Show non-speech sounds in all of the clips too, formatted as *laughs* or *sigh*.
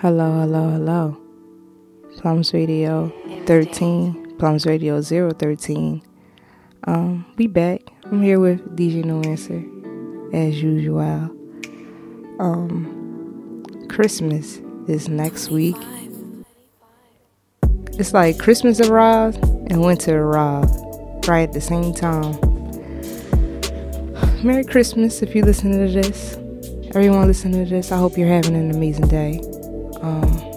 Hello, hello, hello. Plums Radio 13, Plums Radio 013. Um, we back. I'm here with DJ No Answer, as usual. Um, Christmas is next week. It's like Christmas arrived and winter arrived right at the same time. Merry Christmas if you listen to this. Everyone listening to this, I hope you're having an amazing day. Um,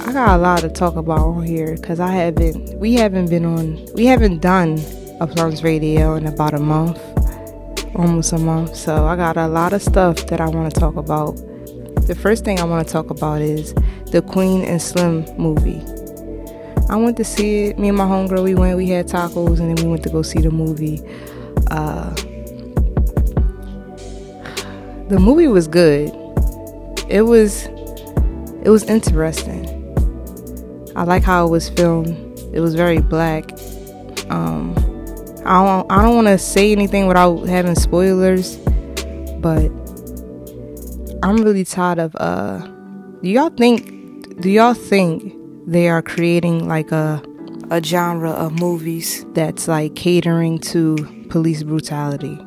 I got a lot to talk about on here because I haven't, we haven't been on, we haven't done a Plums Radio in about a month, almost a month. So I got a lot of stuff that I want to talk about. The first thing I want to talk about is the Queen and Slim movie. I went to see it. Me and my homegirl, we went. We had tacos, and then we went to go see the movie. Uh, the movie was good. It was it was interesting. I like how it was filmed. It was very black. Um, I don't I don't want to say anything without having spoilers, but I'm really tired of. Uh, do y'all think? Do y'all think they are creating like a a genre of movies that's like catering to police brutality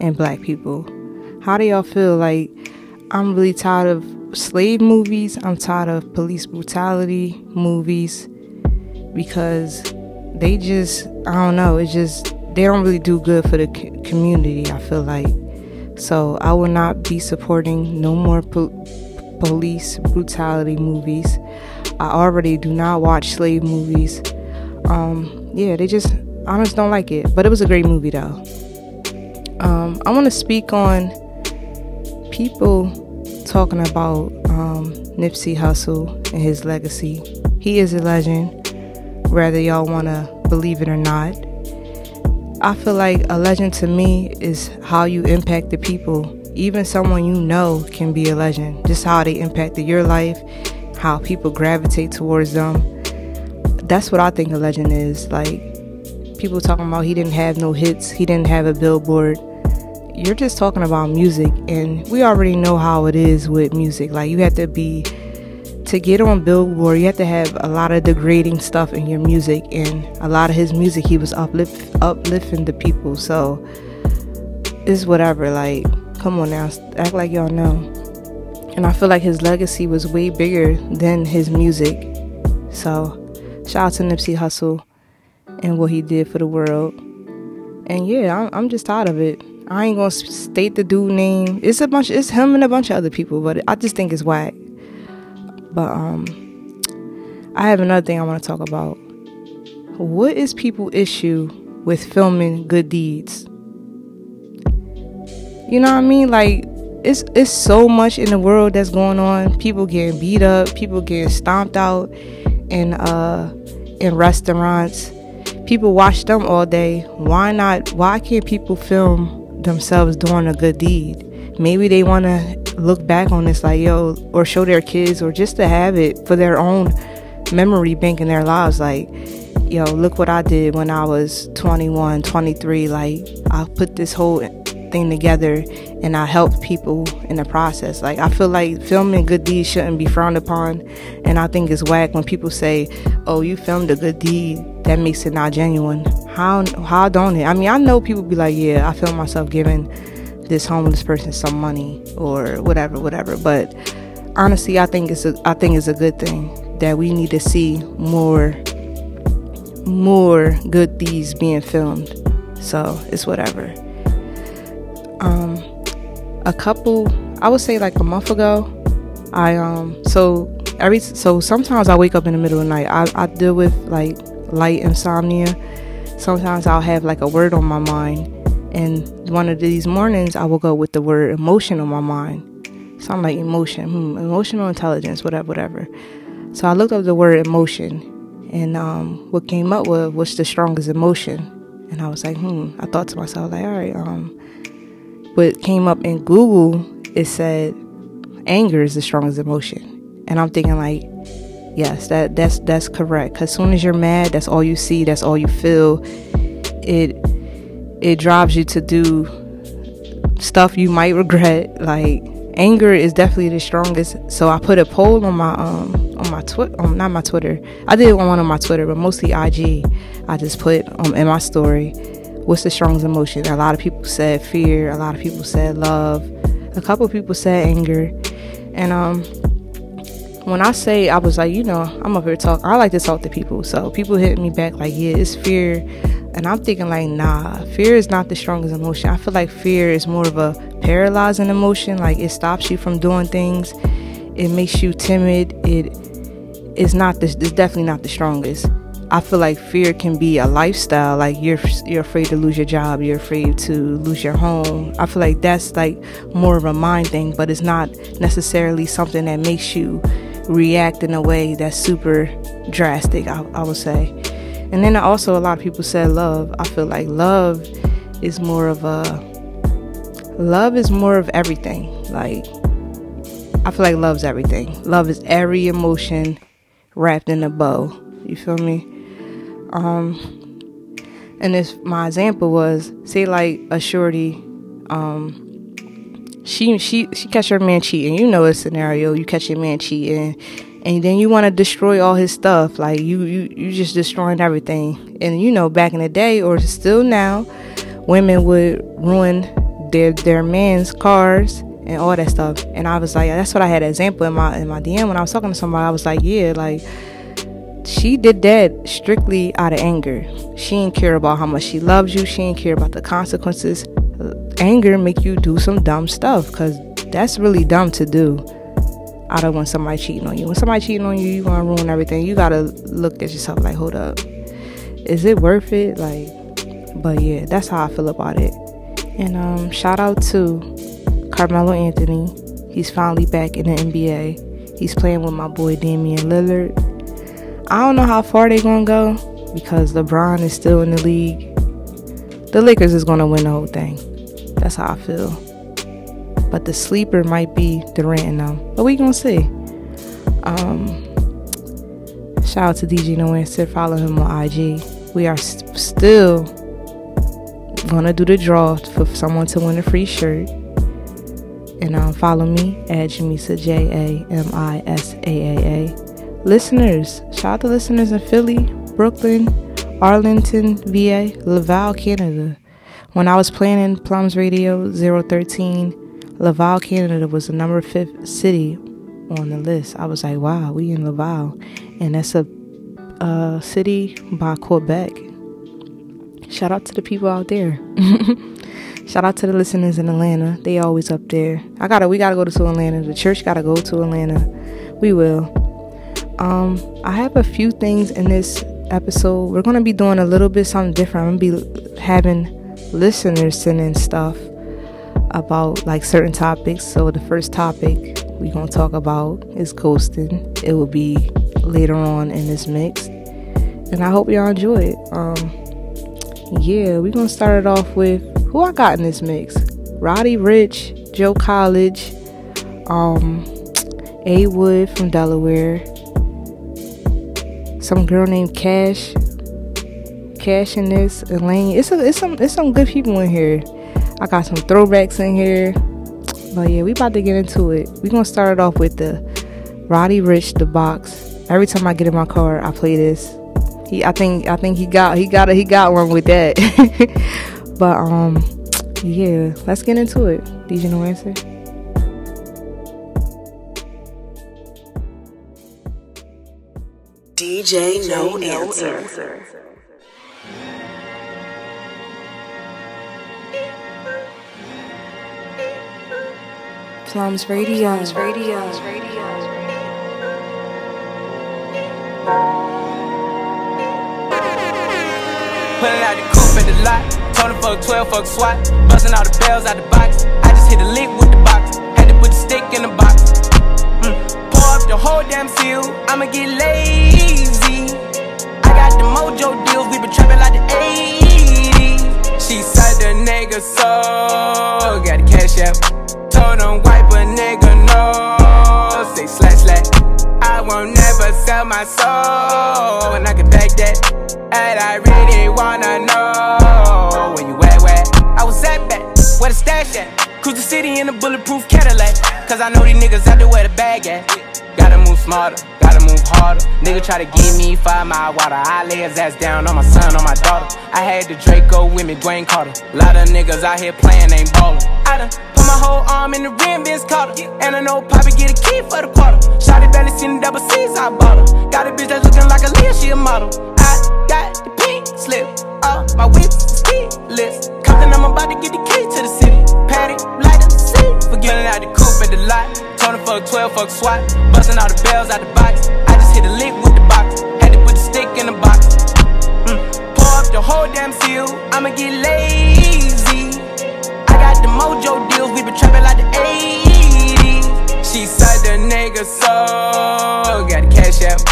and black people? How do y'all feel? Like I'm really tired of slave movies. I'm tired of police brutality movies because they just I don't know. It's just they don't really do good for the community. I feel like so I will not be supporting no more po- police brutality movies. I already do not watch slave movies. Um, yeah, they just I just don't like it. But it was a great movie though. Um, I want to speak on people talking about um, Nipsey Hussle and his legacy. He is a legend, whether y'all want to believe it or not. I feel like a legend to me is how you impact the people. Even someone you know can be a legend. Just how they impacted your life, how people gravitate towards them. That's what I think a legend is. Like, people talking about he didn't have no hits, he didn't have a billboard you're just talking about music and we already know how it is with music. Like you have to be to get on billboard you have to have a lot of degrading stuff in your music and a lot of his music he was uplift uplifting the people. So it's whatever like come on now act like y'all know. And i feel like his legacy was way bigger than his music. So shout out to nipsey hussle and what he did for the world. And yeah i'm, I'm just tired of it I ain't gonna state the dude name. It's a bunch. It's him and a bunch of other people, but I just think it's whack. But um, I have another thing I want to talk about. What is people issue with filming good deeds? You know what I mean? Like it's it's so much in the world that's going on. People getting beat up, people getting stomped out in uh in restaurants. People watch them all day. Why not? Why can't people film themselves doing a good deed. Maybe they want to look back on this like, yo, or show their kids, or just to have it for their own memory bank in their lives. Like, yo, look what I did when I was 21, 23. Like, I put this whole thing together and I helped people in the process. Like, I feel like filming good deeds shouldn't be frowned upon. And I think it's whack when people say, oh, you filmed a good deed, that makes it not genuine. How how don't it? I mean, I know people be like, yeah, I feel myself giving this homeless person some money or whatever, whatever. But honestly, I think it's a I think it's a good thing that we need to see more more good deeds being filmed. So it's whatever. Um, a couple, I would say like a month ago, I um so every so sometimes I wake up in the middle of the night. I I deal with like light insomnia sometimes I'll have like a word on my mind. And one of these mornings, I will go with the word emotion on my mind. So I'm like emotion, hmm, emotional intelligence, whatever, whatever. So I looked up the word emotion, and um, what came up with was the strongest emotion. And I was like, hmm. I thought to myself, like, all right. Um, what came up in Google, it said anger is the strongest emotion, and I'm thinking like, yes that that's that's correct because soon as you're mad that's all you see that's all you feel it it drives you to do stuff you might regret like anger is definitely the strongest. So I put a poll on my um on my Twitter, um, not my Twitter. I did one on my Twitter, but mostly IG. I just put um in my story, what's the strongest emotion? A lot of people said fear. A lot of people said love. A couple people said anger, and um when I say I was like, you know, I'm up here talk. I like to talk to people, so people hit me back like, yeah, it's fear, and I'm thinking like, nah, fear is not the strongest emotion. I feel like fear is more of a paralyzing emotion. Like it stops you from doing things. It makes you timid. It is not this. It's definitely not the strongest. I feel like fear can be a lifestyle. Like you're you're afraid to lose your job, you're afraid to lose your home. I feel like that's like more of a mind thing, but it's not necessarily something that makes you react in a way that's super drastic, I, I would say. And then also, a lot of people said love. I feel like love is more of a love is more of everything. Like I feel like love's everything. Love is every emotion wrapped in a bow. You feel me? Um and this my example was say like a shorty um she she she catch her man cheating. You know a scenario. You catch your man cheating, and then you want to destroy all his stuff. Like you you you just destroying everything. And you know back in the day, or still now, women would ruin their their man's cars and all that stuff. And I was like, that's what I had an example in my in my DM when I was talking to somebody. I was like, yeah, like she did that strictly out of anger. She didn't care about how much she loves you. She didn't care about the consequences anger make you do some dumb stuff because that's really dumb to do. I don't want somebody cheating on you. When somebody cheating on you, you gonna ruin everything. You gotta look at yourself like, hold up, is it worth it? Like, but yeah, that's how I feel about it. And um, shout out to Carmelo Anthony. He's finally back in the NBA. He's playing with my boy Damian Lillard. I don't know how far they're gonna go because LeBron is still in the league. The Lakers is gonna win the whole thing. That's how I feel. But the sleeper might be Durant them. But we gonna see. Um, shout out to DJ No Answer. Follow him on IG. We are st- still gonna do the draw for someone to win a free shirt. And um, follow me at Jamisa J A M I S A A A. Listeners, shout out to listeners in Philly, Brooklyn, Arlington, VA, Laval, Canada. When I was playing in Plums Radio 013, Laval, Canada was the number fifth city on the list. I was like, wow, we in Laval. And that's a, a city by Quebec. Shout out to the people out there. *laughs* Shout out to the listeners in Atlanta. They always up there. I gotta we gotta go to Atlanta. The church gotta go to Atlanta. We will. Um, I have a few things in this episode. We're gonna be doing a little bit something different. I'm gonna be having listeners sending stuff about like certain topics. So the first topic we're gonna talk about is ghosting. It will be later on in this mix, and I hope y'all enjoy it. Um, yeah, we're gonna start it off with who I got in this mix: Roddy Ricch, Joe College, um, A Wood from Delaware, some girl named Cash Cash in this, Elaine. It's a, it's some it's some good people in here. I got some throwbacks in here. But yeah, we about to get into it. We gonna start it off with the Roddy Ricch the box. Every time I get in my car, I play this. He, I think, I think he got, he got, a, he got one with that. *laughs* but um, yeah, let's get into it. You know answer? DJ No, no answer. Plums Radio. Plums Radio. Radio. Pulling out the coupe at the lot. Told him fuck 12, fuck SWAT. Busting all the bells out the box. I just hit a lick with the box. Had to put the stick in the box. Mm. Pour up the whole damn seal. I'ma get lazy. I got the mojo deals. We been trapping like the 80s. She said the nigga so. Got the cash out told him wipe a nigga no. Say slash slash. I won't never sell my soul, and I can back that. And I really wanna know where you at, where I was at back, where the stash at. Cruise the city in a bulletproof Cadillac. Cause I know these niggas out there where the bag at. Gotta move smarter, gotta move harder. Nigga try to give me five mile water. I lay his ass down on my son, on my daughter. I had the Draco with me, Dwayne Carter. Lot of niggas out here playing, ain't ballin'. I done my whole arm in the rim, Vince Carter. And I know Poppy get a key for the quarter. Shotty belly seen the double C's, I bought her. Got a bitch that's looking like a Leah, she a model. I got the pink slip, uh, my whip ski list. Compton, I'm about to get the key to the city. Patty, light up, see. Forgetting out the coupe at the lot. Told fuck 12, fuck SWAT. Busting all the bells out the box. I just hit a lick with the box. Had to put the stick in the box. Mm. Pour up the whole damn seal. I'ma get lazy. Mojo deals. We been trapping like the 80s. She said the nigga so. Got the cash out.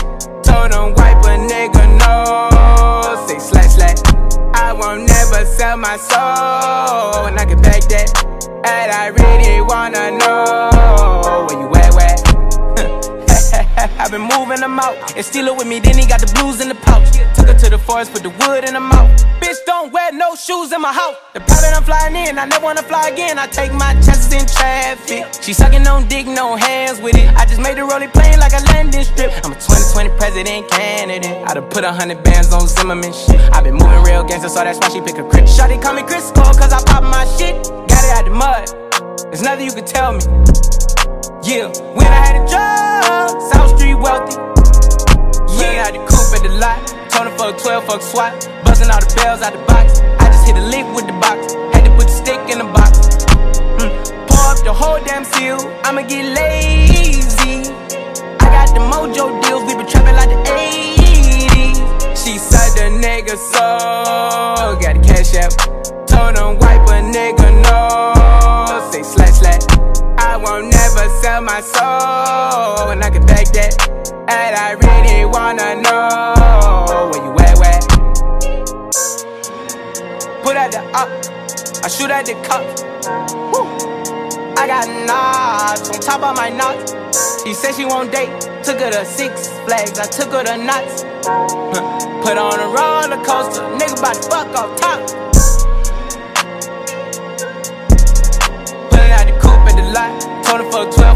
Told him wipe a nigga no. Say slash slash. I won't never sell my soul. And I can back that. And I really wanna know where you? *laughs* I've been moving them out. And steal it with me, then he got the blues in the pouch. Took her to the forest, put the wood in the mouth. Bitch, don't wear no shoes in my house. The pilot I'm flying in, I never wanna fly again. I take my chances in traffic. She sucking on dick, no hands with it. I just made the rolling plane like a landing strip. I'm a 2020 president candidate. I done put a hundred bands on Zimmerman shit. i been moving real gangster, so that's why she pick a crib. Shawty call me Crisco, cause I pop my shit. Got it out the mud. There's nothing you can tell me. Yeah, when I had a job, South Street wealthy. Yeah, I had the coupe at the lot. Told him fuck 12, fuck SWAT. Buzzing all the bells out the box. I just hit a lick with the box. Had to put the stick in the box. Mm. Pour up the whole damn seal. I'ma get lazy. I got the mojo deals. We been trapping like the 80s. She said the nigga so. Got the cash out. Told him wipe a nigga no. of my soul, and I can beg that. And I really wanna know where you at, where? Put out the up, I shoot at the cup. Woo. I got knobs on top of my knots. She said she won't date, took her to Six Flags, I took her to Knots. Put on a roller coaster, nigga bout to fuck off top. Pulling out the coupe at the lot, told her for 12.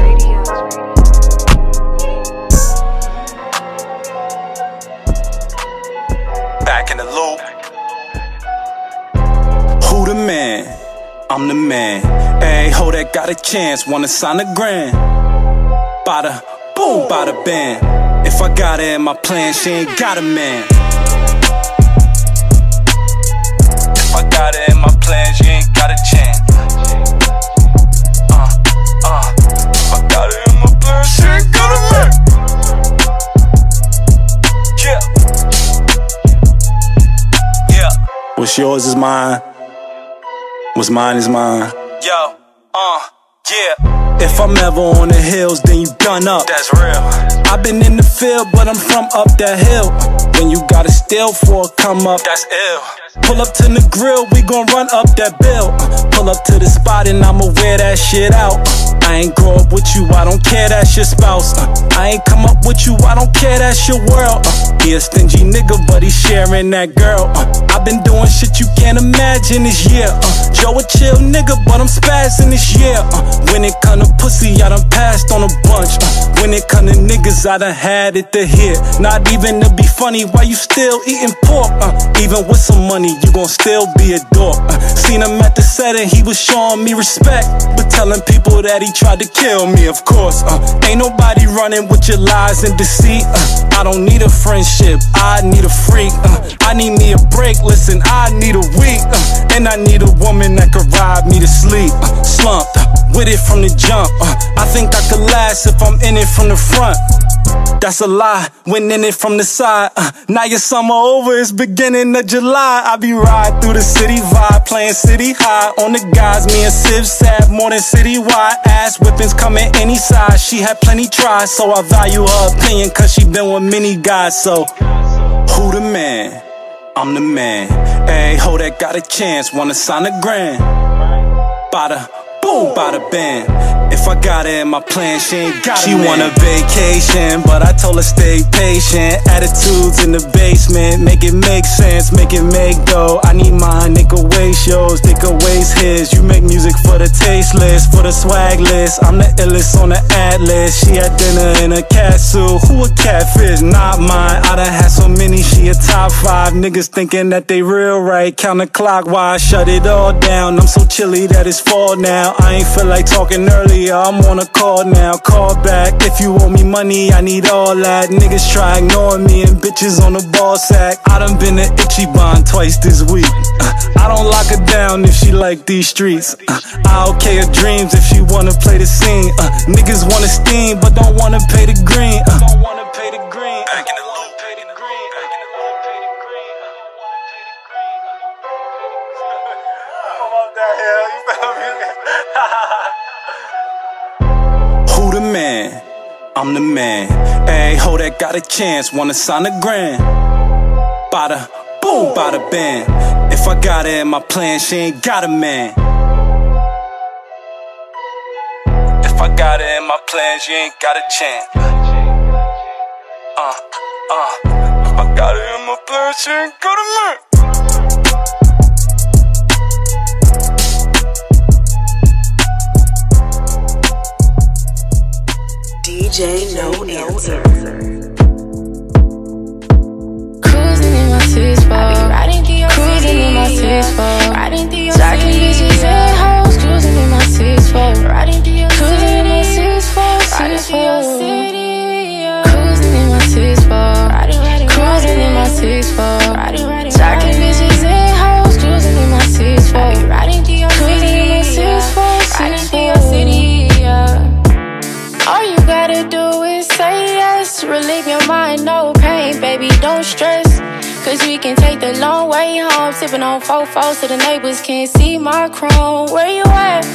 I'm the man. Hey, ho, that got a chance, wanna sign a grand. Bada boom, bada bam. If I got her in my plan, she ain't got a man. If I got it in my plan, she ain't got a chance. Uh, uh, if I got her in my plan, she ain't got a man. Yeah. Yeah. What's yours is mine. What's mine is mine. Yo, uh, yeah. If I'm ever on the hills, then you done up. That's real. I've been in the field, but I'm from up that hill. When you gotta steal for a come up, that's ill. Pull up to the grill, we gon' run up that bill. Pull up to the spot and I'ma wear that shit out. I ain't grow up with you, I don't care, that's your spouse. Uh. I ain't come up with you, I don't care, that's your world. Uh. He a stingy nigga, but he sharing that girl. Uh. I've been doing shit you can't imagine this year. Joe a chill nigga, but I'm spazzing this year. When it come to pussy, I done passed on a bunch. When it come to niggas, I done had it to hear. Not even to be funny, why you still eating pork? even with some money money, you gon' still be a dork. Uh, seen him at the setting, he was showing me respect, but telling people that he tried to kill me, of course. Uh, ain't nobody running with your lies and deceit. Uh, I don't need a friendship, I need a freak. Uh, I need me a break, listen, I need a week. Uh, and I need a woman that could ride me to sleep. Uh, slumped with it from the jump. I think I could last if I'm in it from the front. That's a lie, went in it from the side. Uh, now your summer over, it's beginning of July. I be riding through the city vibe, playing city high. On the guys, me and Civ sad more than citywide. Ass whippings coming any size. She had plenty tries, so I value her opinion, cause she been with many guys. So, who the man? I'm the man. Hey, ho, that got a chance, wanna sign a grand. Boom, bada bam. If I got her in my plan, she ain't got it. She want a vacation, but I told her stay patient. Attitudes in the basement, make it make sense, make it make dough. I need mine, could waste yours, could waste his. You make music for the tasteless, for the swag list. I'm the illest on the atlas. She had dinner in a cat suit. Who a catfish? Not mine. I done had so many, she a top five. Niggas thinking that they real right. Counterclockwise, shut it all down. I'm so chilly that it's fall now. I ain't feel like talking earlier, I'm on a call now. Call back if you owe me money, I need all that. Niggas try ignoring me and bitches on the ball sack. I done been to Ichiban twice this week. Uh, I don't lock her down if she like these streets. Uh, I okay her dreams if she wanna play the scene. Uh, niggas wanna steam but don't wanna pay the green. Uh, don't wanna pay the green. Man? I'm the man. Hey, ho, that got a chance, wanna sign a grand. Bada boom, bada bam. If I got it in my plan, she ain't got a man. If I got it in my plan, she ain't got a chance. Uh, uh. If I got her in my plan, she ain't got a man. DJ No Answer. Cruising in my six four. Cruising in my six four, riding through your Jacking bitches and hoes. Cruising in my six Cruising in my six Six Cruising in my six Cruising in my six Jacking long way home. Sipping on fours so the neighbors can't see my chrome. Where you at?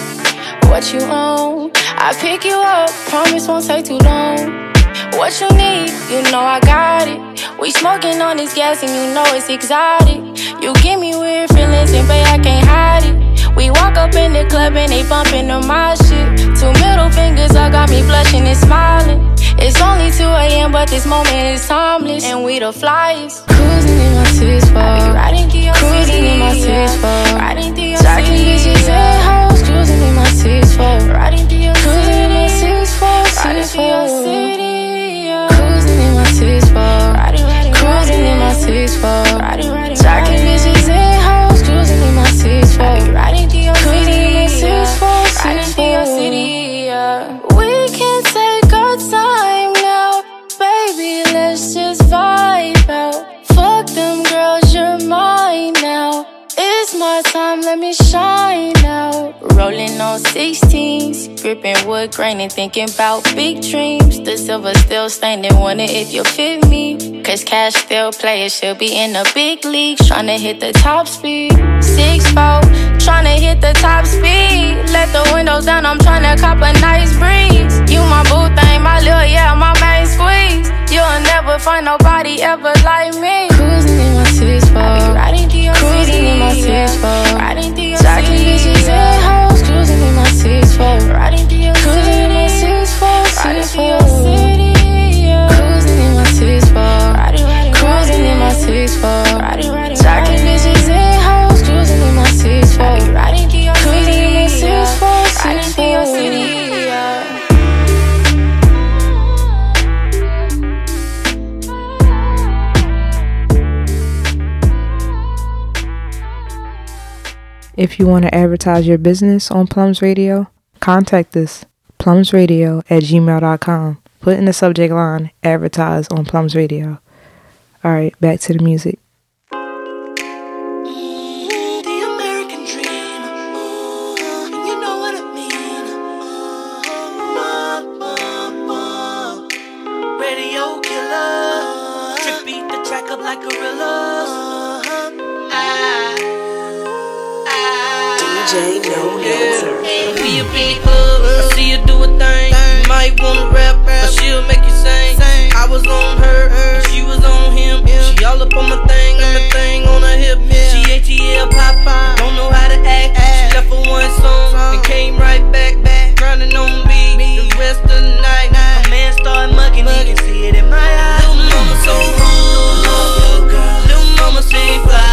What you own? I pick you up, promise won't take too long. What you need, you know I got it. We smoking on this gas and you know it's exotic. You give me weird feelings and babe, I can't hide it. We walk up in the club and they bumping on my shit. Two middle fingers I got me blushing and smiling. It's only 2 a.m., but this moment is timeless. And we the flyest. Cruising in my six Cruising in my six Jacking bitches and hoes. Cruising in my six Cruising in my six Six Cruising in my six Cruising in my six Jacking bitches and let me shine now. Rolling on 16s, gripping wood grain and thinking about big dreams. The silver still standing, wonder if you'll fit me. Cause cash still play, it should be in the big leagues. Tryna hit the top speed. Six four, tryna hit the top speed. Let the windows down, I'm tryna cop a nice breeze. You my boo thing, my little yeah, my main squeeze. You'll never find nobody ever like me. Cruising in my six Cruising in You want to advertise your business on Plums Radio, contact us, plumsradio at gmail.com. Put in the subject line, advertise on Plums Radio. All right, back to the music. still make you sing. I was on her, she was on him. She all up on my thing, on the thing on her hip. She ATL pop, don't know how to act. She left for one song and came right back, back grinding on me the rest of the night. My man started mugging, he can see it in my eyes. Little mama so rude, little mama say fly.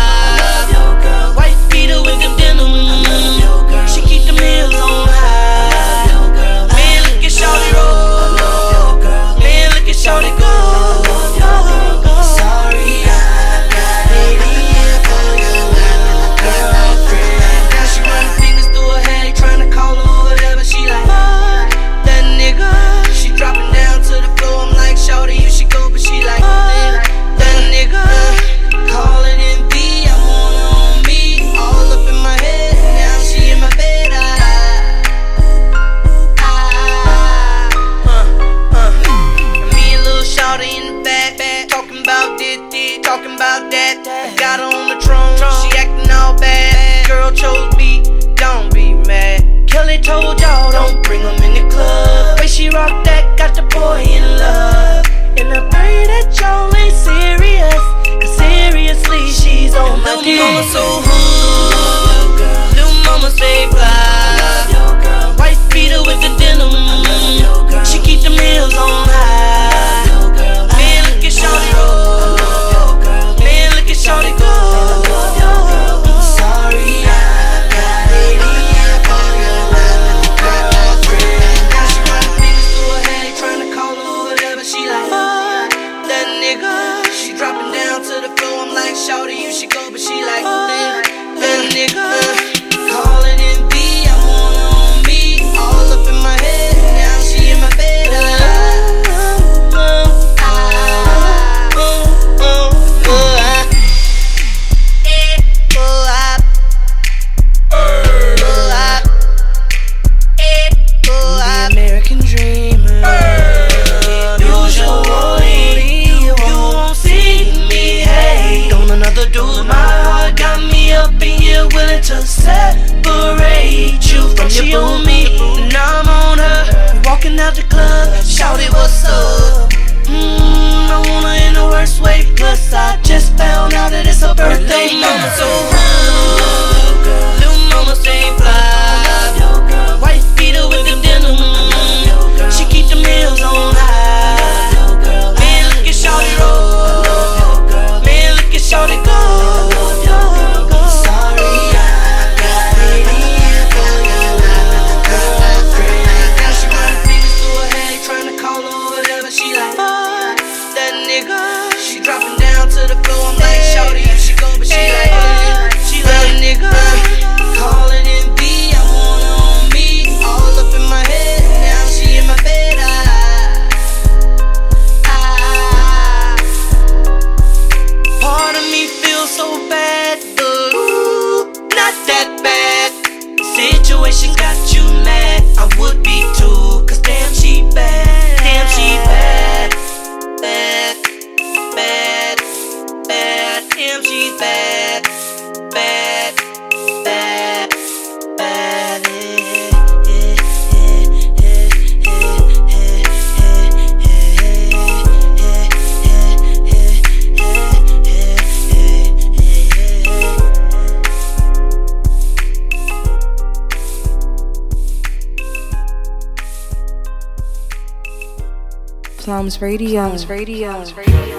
Realms Radio. Realms Radio. Realms Radio.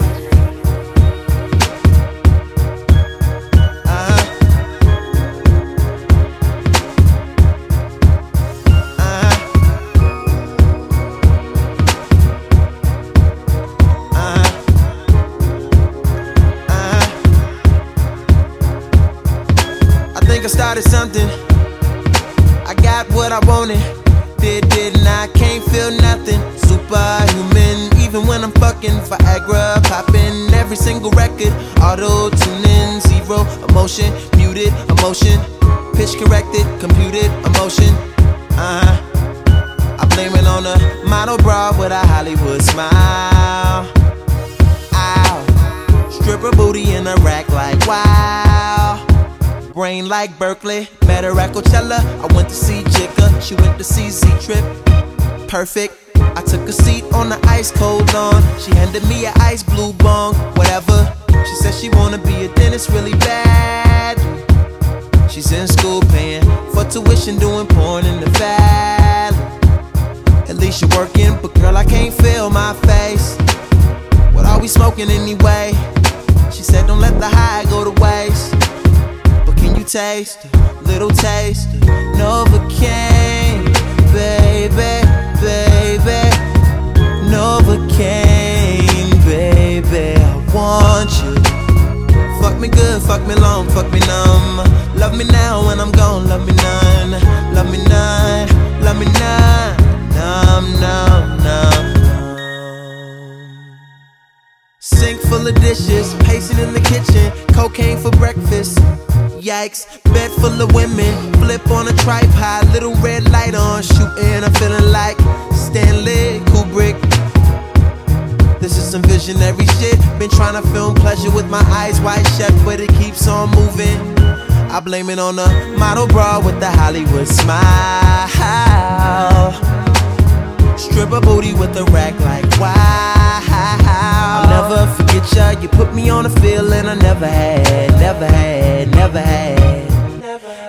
I think I started something Even when I'm fucking Viagra, popping every single record. Auto tuning, zero emotion, muted emotion. Pitch corrected, computed emotion. Uh huh. I blame it on a model bra with a Hollywood smile. Ow. Stripper booty in a rack like wow brain like Berkeley. Met her at Coachella. I went to see Jigga, She went to see Z Trip. Perfect. I took a seat on the ice cold lawn. She handed me an ice blue bong, whatever. She said she wanna be a dentist really bad. She's in school paying for tuition, doing porn in the valley. At least you're working, but girl, I can't feel my face. What are we smoking anyway? She said, Don't let the high go to waste. But can you taste a little taste of Novocaine, Novocaine, baby, I want you. Fuck me good, fuck me long, fuck me numb. Love me now when I'm gone, love me none. Love me none, love me none. Numb, numb, numb, numb. Sink full of dishes, pacing in the kitchen, cocaine for breakfast. Yikes, bed full of women, flip on a tripod, little red light on, shooting. I'm feeling like Stanley Kubrick. This is some visionary shit. Been trying to film pleasure with my eyes wide shut, but it keeps on moving. I blame it on the model bra with the Hollywood smile. Stripper booty with a rack like wow. I'll never forget ya. You put me on a feeling I never had, never had, never had.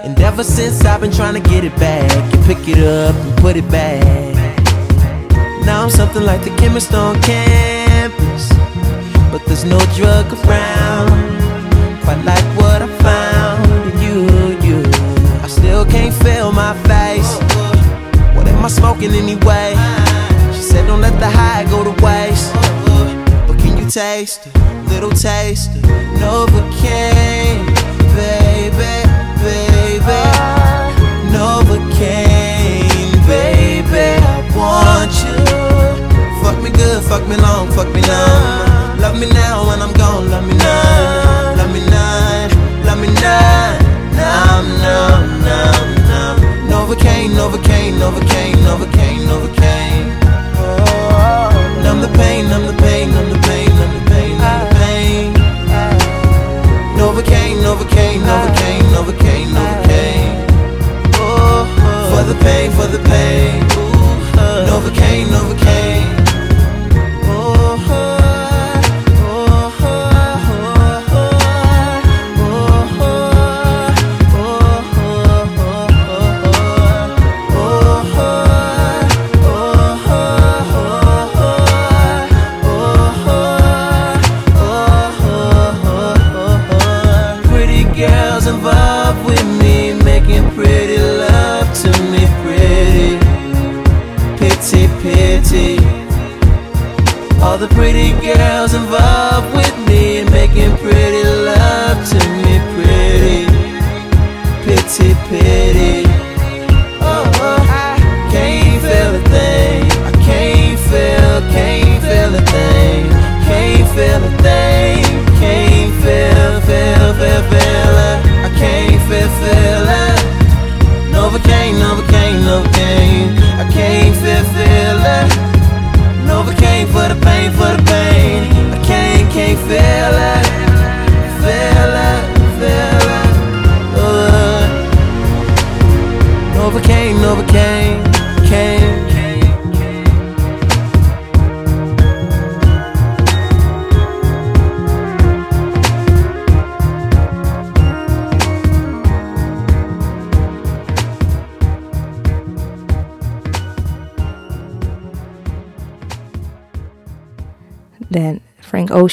And ever since I've been trying to get it back, you pick it up and put it back. Now I'm something like the chemist on campus. But there's no drug around. Quite like what I found in you, you. I still can't feel my face. What am I smoking anyway? She said, Don't let the high go to waste. But can you taste a little taste of Novocaine, baby, baby? Novocaine, baby, I want you. Fuck me good, fuck me long, fuck me numb. Love me now when I'm gone, love me none. Love me none, love me none. Numb, numb, numb, numb. Novocaine, Novocaine, Novocaine, Novocaine, Novocaine. Oh, numb the pain, numb the pain, numb the pain, numb the pain, numb the pain. Novocaine, Novocaine, Novocaine, Novocaine, Novocaine. Oh, oh. for the pain, for the pain. Oh. Novocaine, Novocaine.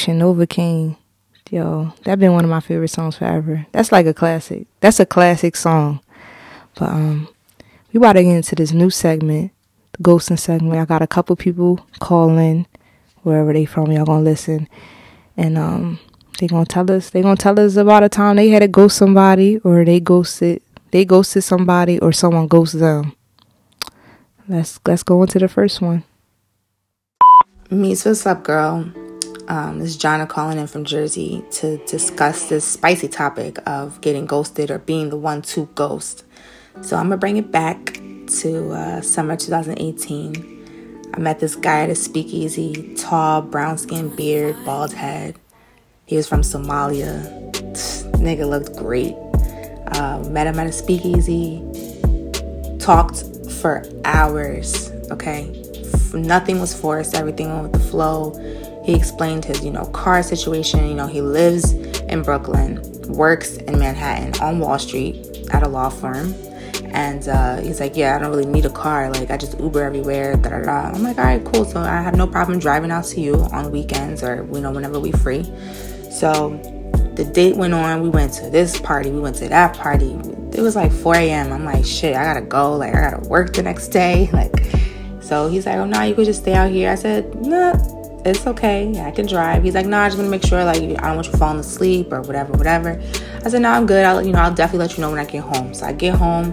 Ocean, Novocaine. Yo, that been one of my favorite songs forever. That's like a classic. That's a classic song. But um we about to get into this new segment, the ghosting segment. I got a couple people calling wherever they from, y'all gonna listen. And um they gonna tell us they gonna tell us about a time they had to ghost somebody or they ghosted they ghosted somebody or someone ghosted them. Let's let's go into the first one. Meets what's up, girl? Um, this is Jonna calling in from Jersey to discuss this spicy topic of getting ghosted or being the one to ghost. So I'm gonna bring it back to uh, summer 2018. I met this guy at a speakeasy, tall, brown skin, beard, bald head. He was from Somalia. Nigga looked great. Uh, met him at a speakeasy. Talked for hours. Okay, nothing was forced. Everything went with the flow. He explained his, you know, car situation. You know, he lives in Brooklyn, works in Manhattan on Wall Street at a law firm. And uh, he's like, Yeah, I don't really need a car. Like, I just Uber everywhere. Da, da, da. I'm like, All right, cool. So I have no problem driving out to you on weekends or, you know, whenever we free. So the date went on. We went to this party. We went to that party. It was like 4 a.m. I'm like, Shit, I gotta go. Like, I gotta work the next day. *laughs* Like, so he's like, Oh, no, nah, you could just stay out here. I said, Nah, it's okay. I can drive. He's like, no, nah, I just want to make sure, like, I don't want you falling asleep or whatever, whatever. I said, no, I'm good. I'll, you know, I'll definitely let you know when I get home. So I get home.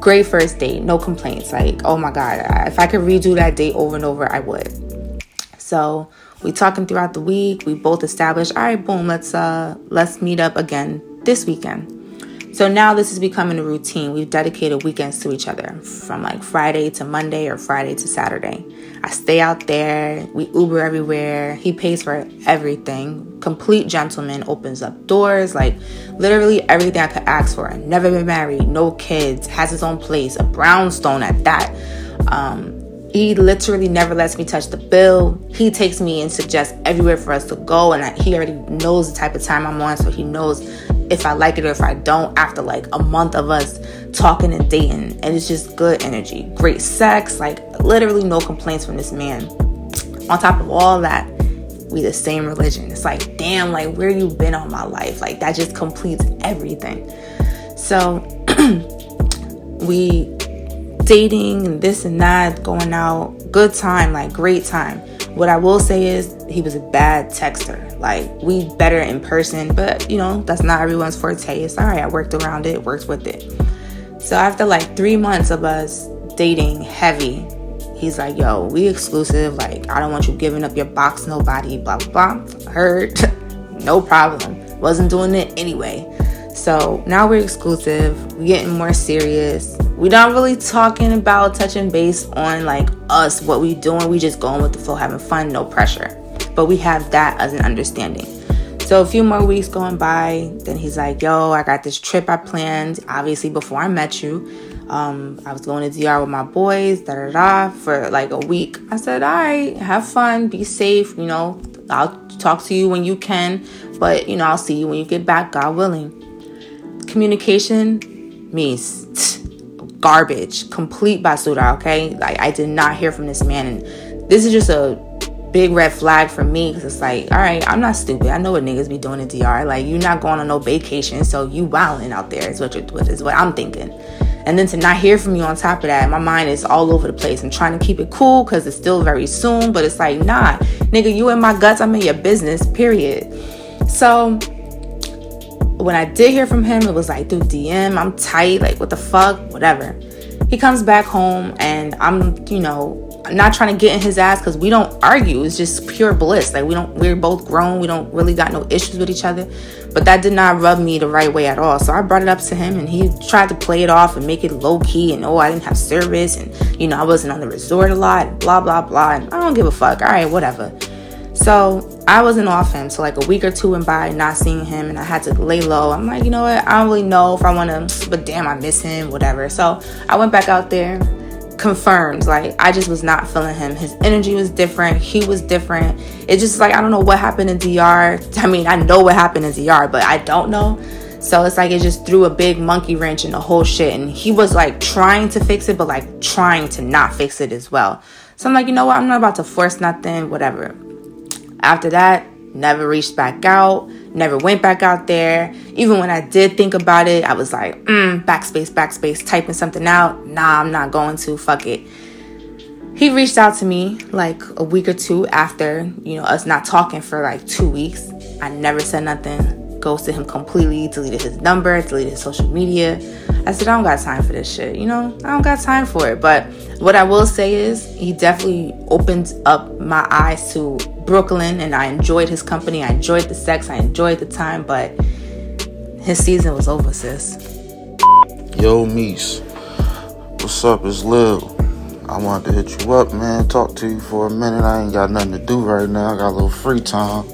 Great first date, no complaints. Like, oh my god, if I could redo that date over and over, I would. So we talking throughout the week. We both established, all right, boom, let's uh let's meet up again this weekend. So now this is becoming a routine. We've dedicated weekends to each other from like Friday to Monday or Friday to Saturday. I stay out there, we Uber everywhere. He pays for everything. Complete gentleman, opens up doors, like literally everything I could ask for. Never been married, no kids, has his own place, a brownstone at that. Um, he literally never lets me touch the bill. He takes me and suggests everywhere for us to go, and I, he already knows the type of time I'm on, so he knows if I like it or if I don't after like a month of us talking and dating. And it's just good energy, great sex, like literally no complaints from this man. On top of all that, we the same religion. It's like, damn, like where you been all my life? Like that just completes everything. So *clears throat* we dating and this and that, going out, good time, like great time. What I will say is he was a bad texter. Like we better in person, but you know, that's not everyone's forte. It's all right. I worked around it, worked with it. So after like three months of us dating heavy, he's like, yo, we exclusive. Like, I don't want you giving up your box, nobody, blah, blah, blah. *laughs* Heard, *laughs* no problem. Wasn't doing it anyway. So now we're exclusive. We're getting more serious. We're not really talking about touching base on like us, what we doing. We just going with the flow, having fun, no pressure. But we have that as an understanding. So a few more weeks going by, then he's like, "Yo, I got this trip I planned. Obviously, before I met you, um, I was going to DR with my boys, da da da, for like a week. I said, "All right, have fun, be safe. You know, I'll talk to you when you can, but you know, I'll see you when you get back, God willing." Communication means garbage, complete basura. Okay, like I did not hear from this man, and this is just a big red flag for me because it's like, all right, I'm not stupid. I know what niggas be doing in DR. Like, you're not going on no vacation, so you wilding out there is what you're, what is what I'm thinking. And then to not hear from you on top of that, my mind is all over the place. I'm trying to keep it cool because it's still very soon, but it's like, nah, nigga, you in my guts, I'm in your business, period. So when I did hear from him, it was like through DM, I'm tight, like what the fuck, whatever. He comes back home and I'm, you know, not trying to get in his ass because we don't argue. It's just pure bliss. Like we don't, we're both grown. We don't really got no issues with each other. But that did not rub me the right way at all. So I brought it up to him, and he tried to play it off and make it low key. And oh, I didn't have service, and you know I wasn't on the resort a lot. Blah blah blah. And I don't give a fuck. All right, whatever. So I wasn't off him. So like a week or two went by, not seeing him, and I had to lay low. I'm like, you know what? I don't really know if I want to, but damn, I miss him. Whatever. So I went back out there confirmed like i just was not feeling him his energy was different he was different it's just like i don't know what happened in dr i mean i know what happened in dr but i don't know so it's like it just threw a big monkey wrench in the whole shit and he was like trying to fix it but like trying to not fix it as well so i'm like you know what i'm not about to force nothing whatever after that never reached back out never went back out there. Even when I did think about it, I was like, mm, backspace, backspace, typing something out. Nah, I'm not going to. Fuck it. He reached out to me like a week or two after, you know, us not talking for like two weeks. I never said nothing. Ghosted him completely, deleted his number, deleted his social media. I said, I don't got time for this shit. You know, I don't got time for it. But what I will say is, he definitely opened up my eyes to Brooklyn and I enjoyed his company. I enjoyed the sex. I enjoyed the time. But his season was over, sis. Yo, Meese. What's up? It's Lil. I wanted to hit you up, man. Talk to you for a minute. I ain't got nothing to do right now. I got a little free time.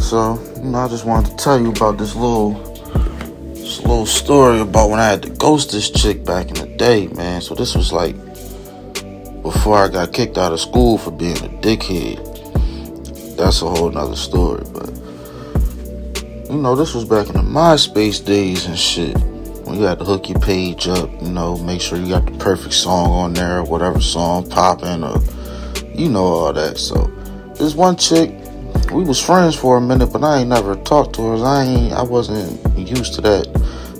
So, you know, I just wanted to tell you about this little this little story about when I had to ghost this chick back in the day, man. So this was like before I got kicked out of school for being a dickhead. That's a whole nother story, but you know, this was back in the MySpace days and shit. When you had to hook your page up, you know, make sure you got the perfect song on there, whatever song popping, or you know all that. So this one chick, we was friends for a minute, but I ain't never talked to her. I ain't, I wasn't used to that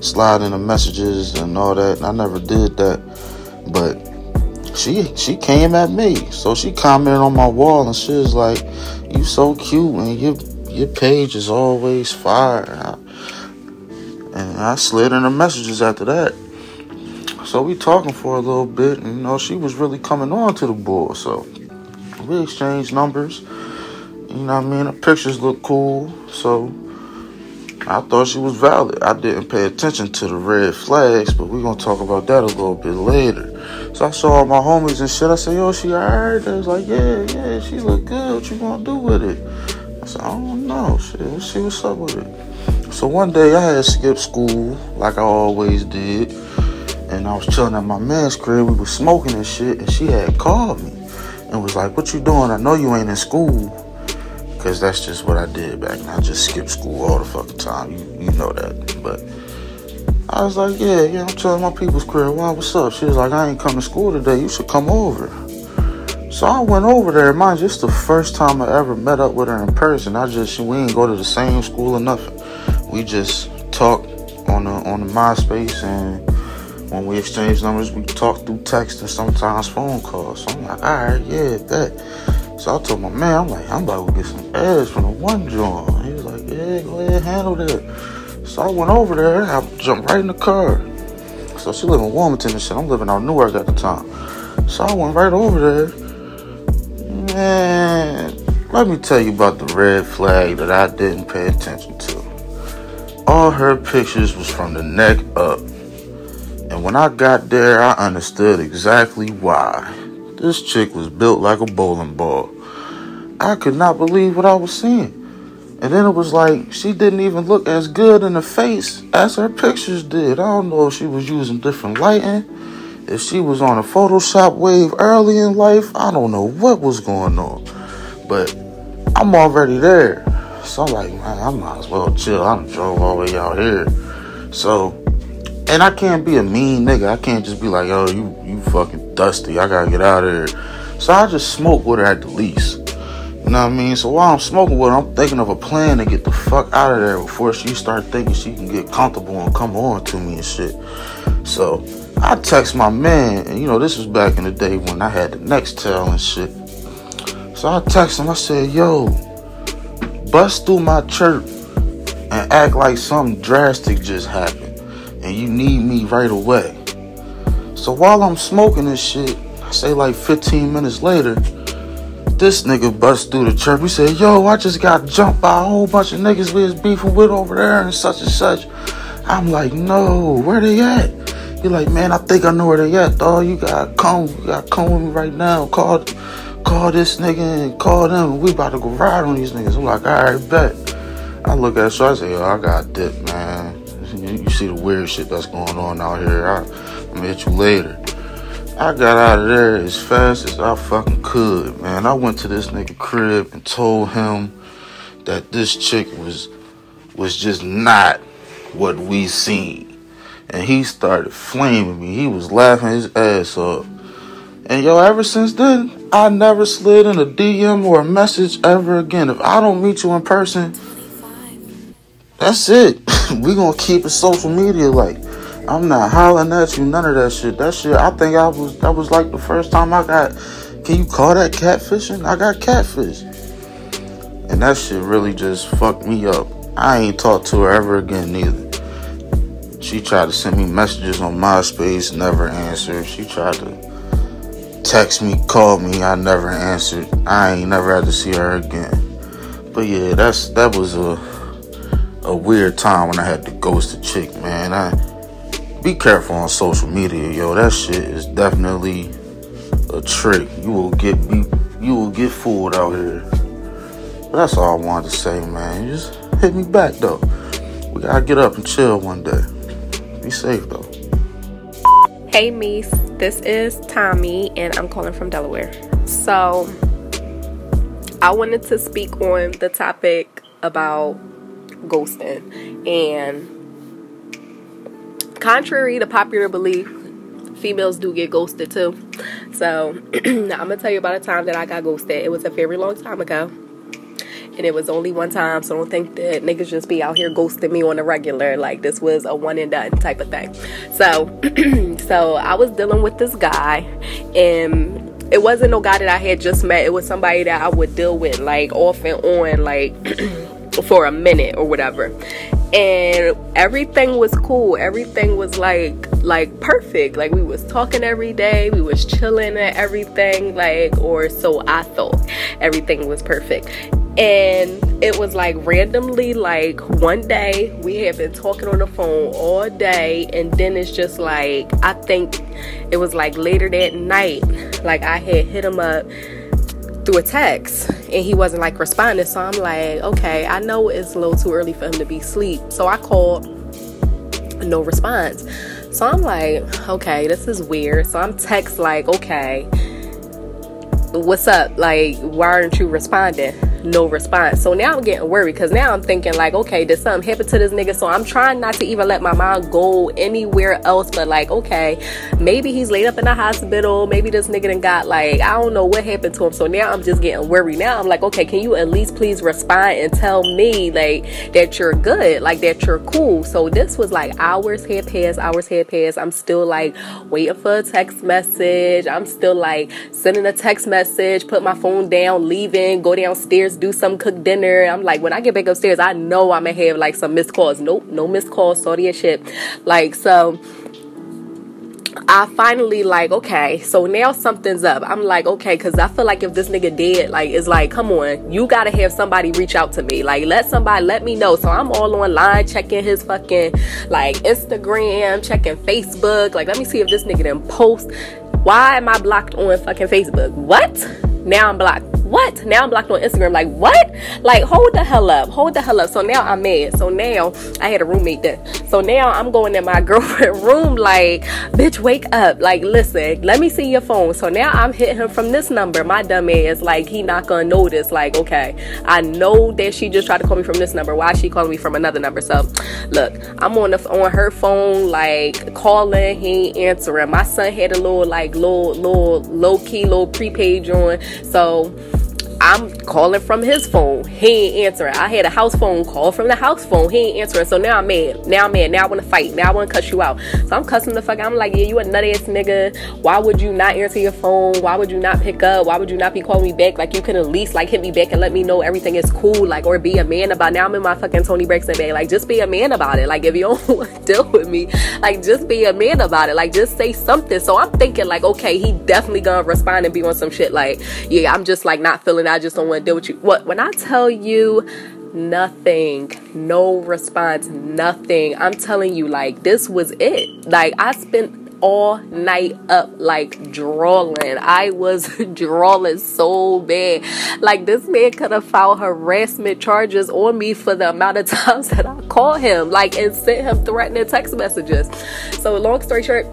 sliding the messages and all that. I never did that, but she she came at me. So she commented on my wall and she was like, "You so cute and your your page is always fire." And I slid in her messages after that. So we talking for a little bit, and you know she was really coming on to the board. So we exchanged numbers. You know what I mean? Her pictures look cool, so I thought she was valid. I didn't pay attention to the red flags, but we're gonna talk about that a little bit later. So I saw all my homies and shit. I said, yo, she alright? They was like, yeah, yeah, she look good. What you gonna do with it? I said, I don't know. Shit, let's see what's up with it. So one day I had skipped school like I always did. And I was chilling at my man's crib. We was smoking and shit. And she had called me and was like, what you doing? I know you ain't in school. Cause that's just what I did back then. I just skipped school all the fucking time. You, you know that. But I was like, yeah, yeah, I'm telling my people's crib. Why, what's up? She was like, I ain't come to school today. You should come over. So I went over there. Mind you, it's the first time I ever met up with her in person. I just, we didn't go to the same school or nothing. We just talked on the, on the MySpace and when we exchanged numbers, we talked through text and sometimes phone calls. So I'm like, all right, yeah, that. So I told my man, I'm like, I'm about to get some ass from the one joint. He was like, yeah, go ahead, handle that. So I went over there. I jumped right in the car. So she live in Wilmington and shit. I'm living out Newark at the time. So I went right over there. Man, let me tell you about the red flag that I didn't pay attention to. All her pictures was from the neck up. And when I got there, I understood exactly why. This chick was built like a bowling ball. I could not believe what I was seeing. And then it was like she didn't even look as good in the face as her pictures did. I don't know if she was using different lighting, if she was on a Photoshop wave early in life. I don't know what was going on. But I'm already there. So I'm like, man, I might as well chill. I drove all the way out here. So, and I can't be a mean nigga. I can't just be like, yo, you, you fucking dusty. I gotta get out of here. So I just smoke with her at the least. You know what I mean? So while I'm smoking with her, I'm thinking of a plan to get the fuck out of there before she start thinking she can get comfortable and come on to me and shit. So I text my man, and you know, this was back in the day when I had the Nextel and shit. So I text him, I said, yo, bust through my church and act like something drastic just happened. And you need me right away. So while I'm smoking this shit, I say like 15 minutes later, this nigga bust through the church. We said, yo, I just got jumped by a whole bunch of niggas we was beefing with over there and such and such. I'm like, no, where they at? He like, man, I think I know where they at, dog. You gotta come, you gotta come with me right now. Call, call this nigga and call them. We about to go ride on these niggas. I'm like, all right, bet. I look at so I say, yo, I got dip, man. You, see the weird shit that's going on out here. I, I'm gonna hit you later. I got out of there as fast as I fucking could, man. I went to this nigga crib and told him that this chick was was just not what we seen. And he started flaming me. He was laughing his ass off. And yo, ever since then, I never slid in a DM or a message ever again. If I don't meet you in person, that's it. *laughs* we gonna keep it social media like. I'm not hollering at you, none of that shit. That shit, I think I was, that was like the first time I got, can you call that catfishing? I got catfish. And that shit really just fucked me up. I ain't talked to her ever again, neither. She tried to send me messages on MySpace, never answered. She tried to text me, call me, I never answered. I ain't never had to see her again. But yeah, that's that was a a weird time when I had to ghost a chick, man. I be careful on social media, yo. That shit is definitely a trick. You will get be, you will get fooled out here. But that's all I wanted to say, man. You just hit me back though. We gotta get up and chill one day. Be safe though. Hey, Meese. This is Tommy, and I'm calling from Delaware. So, I wanted to speak on the topic about ghosting. And, contrary to popular belief, females do get ghosted too. So, *clears throat* I'm gonna tell you about a time that I got ghosted. It was a very long time ago and it was only one time. So don't think that niggas just be out here ghosting me on a regular. Like this was a one and done type of thing. So, *clears throat* so I was dealing with this guy, and it wasn't no guy that I had just met. It was somebody that I would deal with like off and on, like *clears throat* for a minute or whatever. And everything was cool. Everything was like like perfect. Like we was talking every day. We was chilling and everything. Like or so I thought. Everything was perfect and it was like randomly like one day we had been talking on the phone all day and then it's just like i think it was like later that night like i had hit him up through a text and he wasn't like responding. So i'm like okay i know it's a little too early for him to be asleep. So i called no response. So i'm like okay this is weird. So i'm text like okay what's up like why aren't you responding no response. So now I'm getting worried because now I'm thinking like, okay, did something happen to this nigga? So I'm trying not to even let my mind go anywhere else, but like, okay, maybe he's laid up in the hospital. Maybe this nigga done got like, I don't know what happened to him. So now I'm just getting worried. Now I'm like, okay, can you at least please respond and tell me like that you're good, like that you're cool. So this was like hours had passed, hours had passed. I'm still like waiting for a text message. I'm still like sending a text message, put my phone down, leaving, go downstairs do some cook dinner. I'm like, when I get back upstairs, I know I'm gonna have like some missed calls. Nope, no missed calls, sorry as shit. Like, so I finally like, okay, so now something's up. I'm like, okay, because I feel like if this nigga dead, like, it's like, come on, you gotta have somebody reach out to me. Like, let somebody let me know. So I'm all online checking his fucking like Instagram, checking Facebook. Like, let me see if this nigga didn't post. Why am I blocked on fucking Facebook? What? Now I'm blocked what? Now I'm blocked on Instagram. Like, what? Like, hold the hell up. Hold the hell up. So now I'm mad. So now I had a roommate there. So now I'm going in my *laughs* girlfriend room, like, bitch, wake up. Like, listen, let me see your phone. So now I'm hitting him from this number. My dumb ass, like, he not gonna notice. Like, okay, I know that she just tried to call me from this number. Why is she calling me from another number? So, look, I'm on the on her phone, like, calling. He ain't answering. My son had a little, like, little, little, low key, little prepaid on. So, I'm calling from his phone. He ain't answering. I had a house phone call from the house phone. He ain't answering. So now I'm mad. Now I'm mad. Now I want to fight. Now I want to cuss you out. So I'm cussing the fuck. I'm like, yeah, you a nut ass nigga. Why would you not answer your phone? Why would you not pick up? Why would you not be calling me back? Like you could at least like hit me back and let me know everything is cool. Like or be a man about. it. Now I'm in my fucking Toni Braxton bag. Like just be a man about it. Like if you *laughs* don't deal with me, like just be a man about it. Like just say something. So I'm thinking like, okay, he definitely gonna respond and be on some shit. Like yeah, I'm just like not feeling. I just don't want to deal with you. What when I tell you nothing, no response, nothing. I'm telling you, like this was it. Like I spent all night up like drawing. I was *laughs* drawing so bad. Like this man could have filed harassment charges on me for the amount of *laughs* times that I called him, like and sent him threatening text messages. So long story short,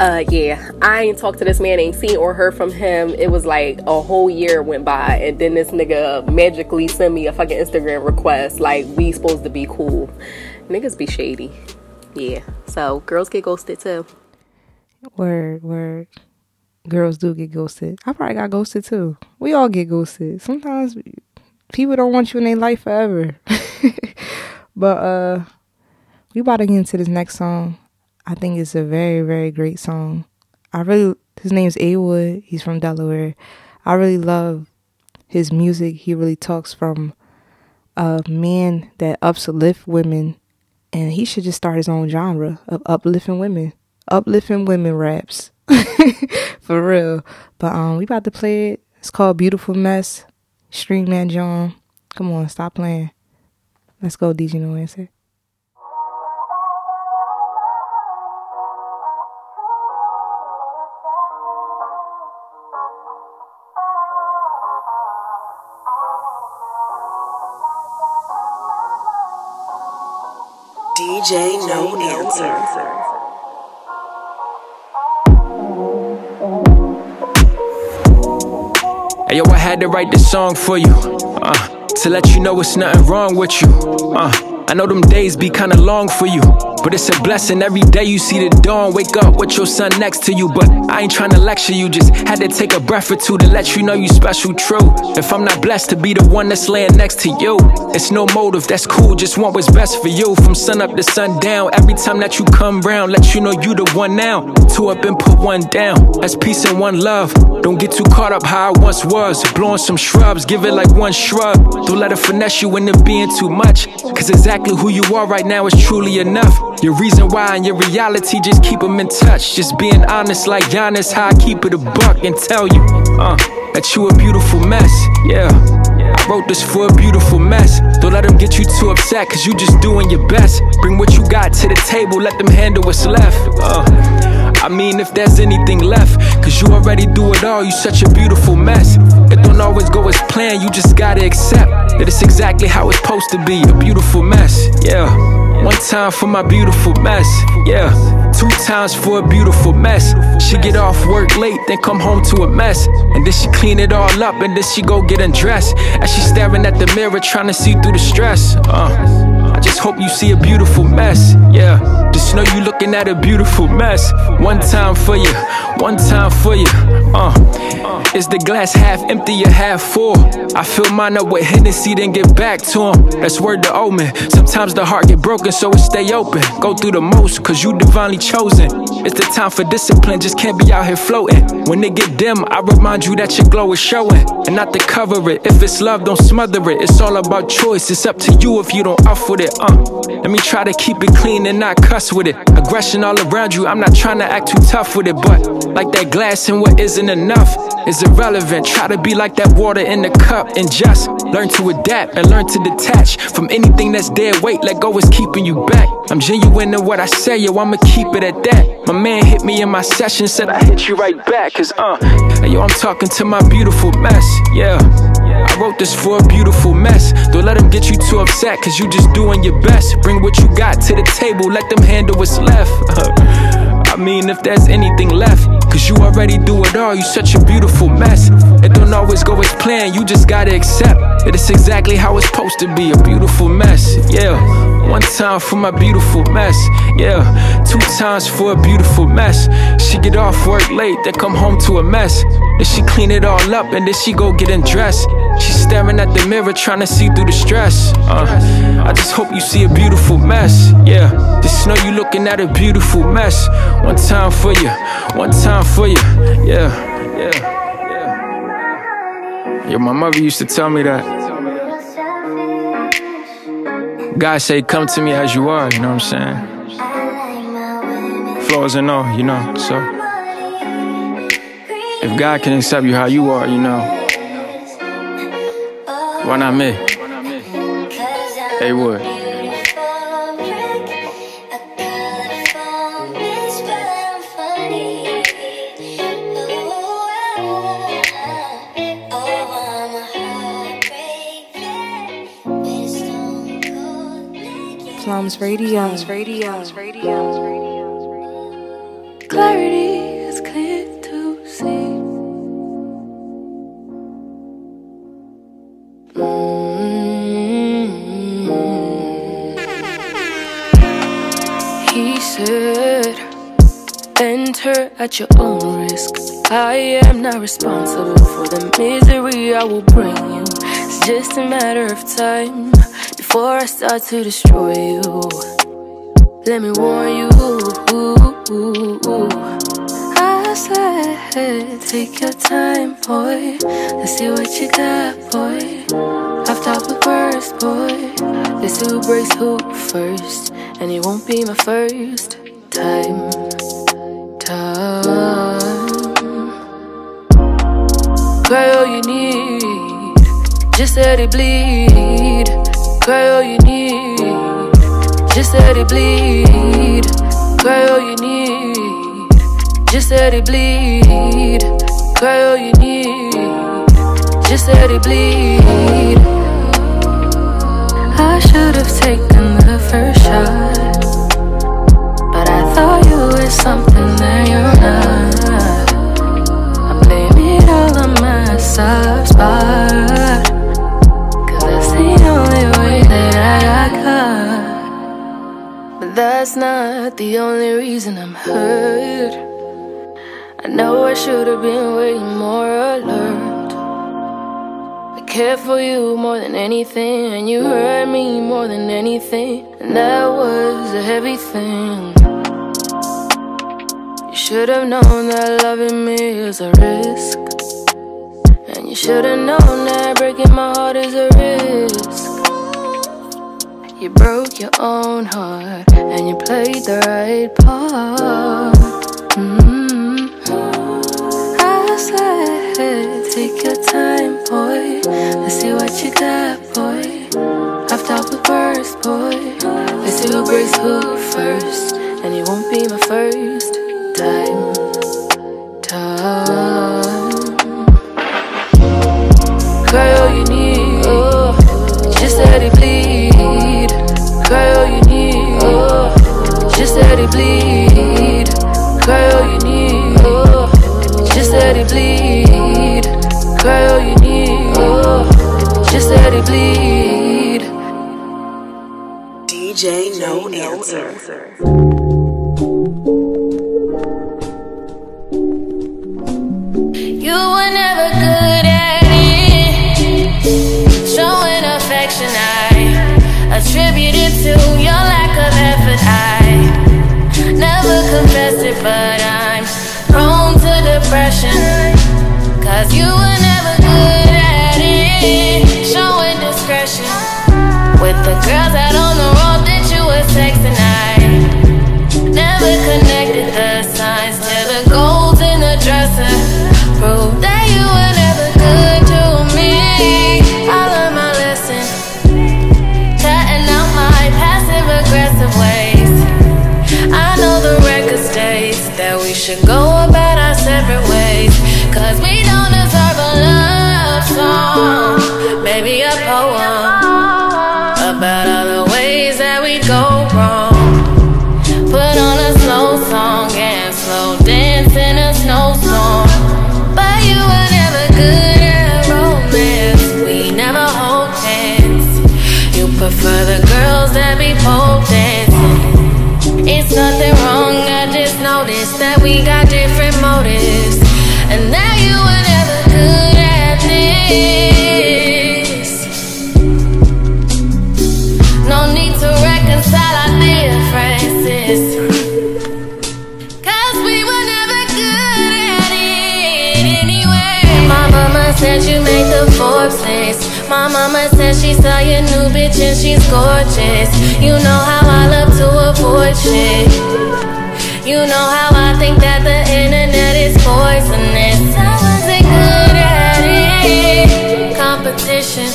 uh yeah i ain't talked to this man ain't seen or heard from him it was like a whole year went by and then this nigga magically sent me a fucking instagram request like we supposed to be cool niggas be shady yeah so girls get ghosted too Word, word. Girls do get ghosted. I probably got ghosted too. We all get ghosted. Sometimes people don't want you in their life forever. *laughs* but uh we about to get into this next song. I think it's a very, very great song. I really his name's A Wood. He's from Delaware. I really love his music. He really talks from a man that uplift women and he should just start his own genre of uplifting women. Uplifting women raps. *laughs* For real. But um we about to play it. It's called Beautiful Mess. Stream that John. Come on, stop playing. Let's go, DJ No Answer. DJ No Answer. Hey yo, I had to write this song for you. Uh, to let you know it's nothing wrong with you. Uh, I know them days be kinda long for you. But it's a blessing every day you see the dawn. Wake up with your son next to you. But I ain't trying to lecture you, just had to take a breath or two to let you know you special, true. If I'm not blessed to be the one that's laying next to you, it's no motive, that's cool. Just want what's best for you. From sun up to sun down, every time that you come round, let you know you the one now. Two up and put one down. That's peace and one love. Don't get too caught up how I once was. Blowing some shrubs, give it like one shrub. Don't let it finesse you into being too much. Cause exactly who you are right now is truly enough. Your reason why and your reality, just keep them in touch. Just being honest like Giannis, how I keep it a buck and tell you uh, that you a beautiful mess. Yeah. I wrote this for a beautiful mess. Don't let them get you too upset, cause you just doing your best. Bring what you got to the table, let them handle what's left. Uh, I mean, if there's anything left, cause you already do it all, you such a beautiful mess. It don't always go as planned, you just gotta accept that it's exactly how it's supposed to be a beautiful mess. Yeah. One time for my beautiful mess, yeah. Two times for a beautiful mess. She get off work late, then come home to a mess. And then she clean it all up, and then she go get undressed. As she staring at the mirror, trying to see through the stress. Uh, just hope you see a beautiful mess, yeah. Just know you looking at a beautiful mess. One time for you, one time for you, uh. Is the glass half empty or half full? I fill mine up with Hennessy, then get back to him. That's word to omen. Sometimes the heart get broken, so it stay open. Go through the most, cause you divinely chosen. It's the time for discipline, just can't be out here floating. When they get dim, I remind you that your glow is showing. And not to cover it. If it's love, don't smother it. It's all about choice. It's up to you if you don't off with it. Uh. Let me try to keep it clean and not cuss with it. Aggression all around you, I'm not trying to act too tough with it. But like that glass and what isn't enough is irrelevant. Try to be like that water in the cup and just learn to adapt and learn to detach from anything that's dead weight. Let go is keeping you back. I'm genuine in what I say, yo, I'ma keep it at that. My man hit me in my session, said I hit you right back, cause uh, yo, I'm talking to my beautiful mess, yeah. I wrote this for a beautiful mess. Don't let them get you too upset, cause you just doing your best. Bring what you got to the table, let them handle what's left. *laughs* I mean, if there's anything left, cause you already do it all, you such a beautiful mess. It don't always go as planned, you just gotta accept that it's exactly how it's supposed to be a beautiful mess, yeah. One time for my beautiful mess, yeah. Two times for a beautiful mess. She get off work late, then come home to a mess. Then she clean it all up and then she go get undressed. She's staring at the mirror, trying to see through the stress. Uh, I just hope you see a beautiful mess, yeah. Just know you looking at a beautiful mess. One time for you, one time for you, yeah, yeah, yeah. Yeah, my mother used to tell me that. God say, come to me as you are, you know what I'm saying? Flaws and all, you know, so. If God can accept you how you are, you know, why not me? Hey, would. Plums Radio. Plums Radio. Plums Radio. Clarity is clear to see. Mm-hmm. He said, Enter at your own risk. I am not responsible for the misery I will bring you. It's just a matter of time before I start to destroy you. Let me warn you. I said, take your time, boy. Let's see what you got, boy. I've talked with first, boy. Let's see who breaks who first. And it won't be my first time. Time. All you need. Just let it bleed. Cry all you need, just let it bleed. Cry all you need, just let it bleed. Cry all you need, just let it bleed. I should have taken the first shot, but I thought you were something that you're not. I blame it all on my soft spot. Cause that's the only that I got. But that's not the only reason I'm hurt. I know I should have been way more alert. I care for you more than anything, and you hurt me more than anything. And that was a heavy thing. You should have known that loving me is a risk. And you should have known that breaking my heart is a risk. You broke your own heart and you played the right part. Mm-hmm. I said, take your time, boy. Let's see what you got, boy. I've talked with birds, boy. Let's see who breaks who first, and it won't be my first. Time. Bleed. Cry all you need. Oh, just let it bleed. DJ No Answer. You were never good at it. Showing affection, I attribute it to your lack of effort. I never confessed it, but I'm prone to depression. Cause you were never good at it. Showing discretion. With the girls out on the road that you were sexing, I never connected the signs to the goals in the dresser. Prove that you were never good to me. I learned my lesson, cutting out my passive aggressive ways. I know the record states that we should go saw your new bitch and she's gorgeous. You know how I love to avoid shit. You know how I think that the internet is poisonous. I wasn't good at it. Competition.